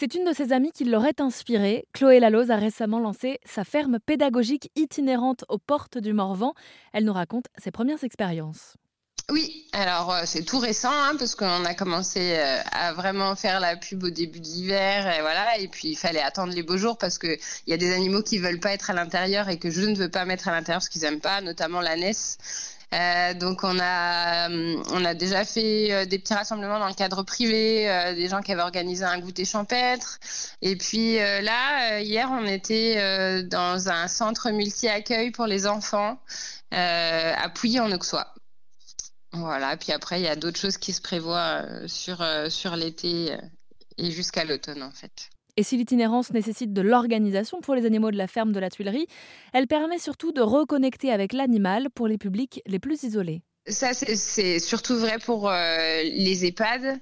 C'est une de ses amies qui l'aurait inspirée. Chloé Laloz a récemment lancé sa ferme pédagogique itinérante aux portes du Morvan. Elle nous raconte ses premières expériences. Oui, alors euh, c'est tout récent hein, parce qu'on a commencé euh, à vraiment faire la pub au début de l'hiver et voilà et puis il fallait attendre les beaux jours parce que il y a des animaux qui veulent pas être à l'intérieur et que je ne veux pas mettre à l'intérieur parce qu'ils aiment pas, notamment la. Euh, donc on a on a déjà fait des petits rassemblements dans le cadre privé, des gens qui avaient organisé un goûter champêtre. Et puis là hier on était dans un centre multi-accueil pour les enfants à Pouilly en Auxois. Voilà, puis après, il y a d'autres choses qui se prévoient euh, sur, euh, sur l'été euh, et jusqu'à l'automne, en fait. Et si l'itinérance nécessite de l'organisation pour les animaux de la ferme de la Tuilerie, elle permet surtout de reconnecter avec l'animal pour les publics les plus isolés. Ça, c'est surtout vrai pour euh, les EHPAD,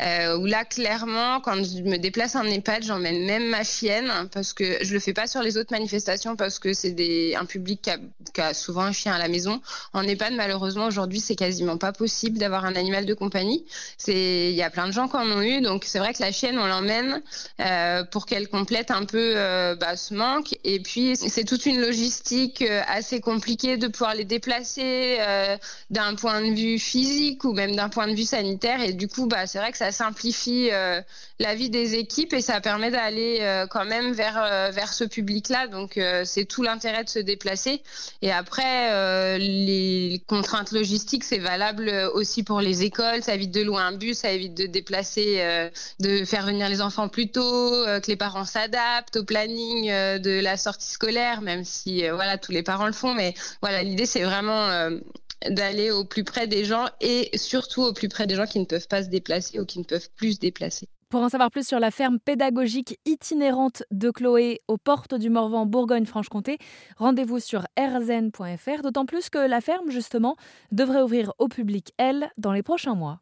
euh, où là, clairement, quand je me déplace en EHPAD, j'emmène même ma chienne, parce que je le fais pas sur les autres manifestations, parce que c'est un public qui a, souvent un chien à la maison. En EHPAD, malheureusement, aujourd'hui, c'est quasiment pas possible d'avoir un animal de compagnie. Il y a plein de gens qui en ont eu, donc c'est vrai que la chienne, on l'emmène euh, pour qu'elle complète un peu bah, ce manque. Et puis, c'est toute une logistique assez compliquée de pouvoir les déplacer d'un d'un point de vue physique ou même d'un point de vue sanitaire. Et du coup, bah, c'est vrai que ça simplifie euh, la vie des équipes et ça permet d'aller euh, quand même vers, euh, vers ce public-là. Donc, c'est tout l'intérêt de se déplacer. Et après, les contraintes logistiques, c'est valable aussi pour les écoles. Ça évite de louer un bus, ça évite de déplacer, de faire venir les enfants plus tôt, que les parents s'adaptent au planning de la sortie scolaire, même si voilà tous les parents le font. Mais voilà, l'idée, c'est vraiment d'aller au plus près des gens et surtout au plus près des gens qui ne peuvent pas se déplacer ou qui ne peuvent plus se déplacer. Pour en savoir plus sur la ferme pédagogique itinérante de Chloé aux portes du Morvan Bourgogne-Franche-Comté, rendez-vous sur rzn.fr, d'autant plus que la ferme, justement, devrait ouvrir au public, elle, dans les prochains mois.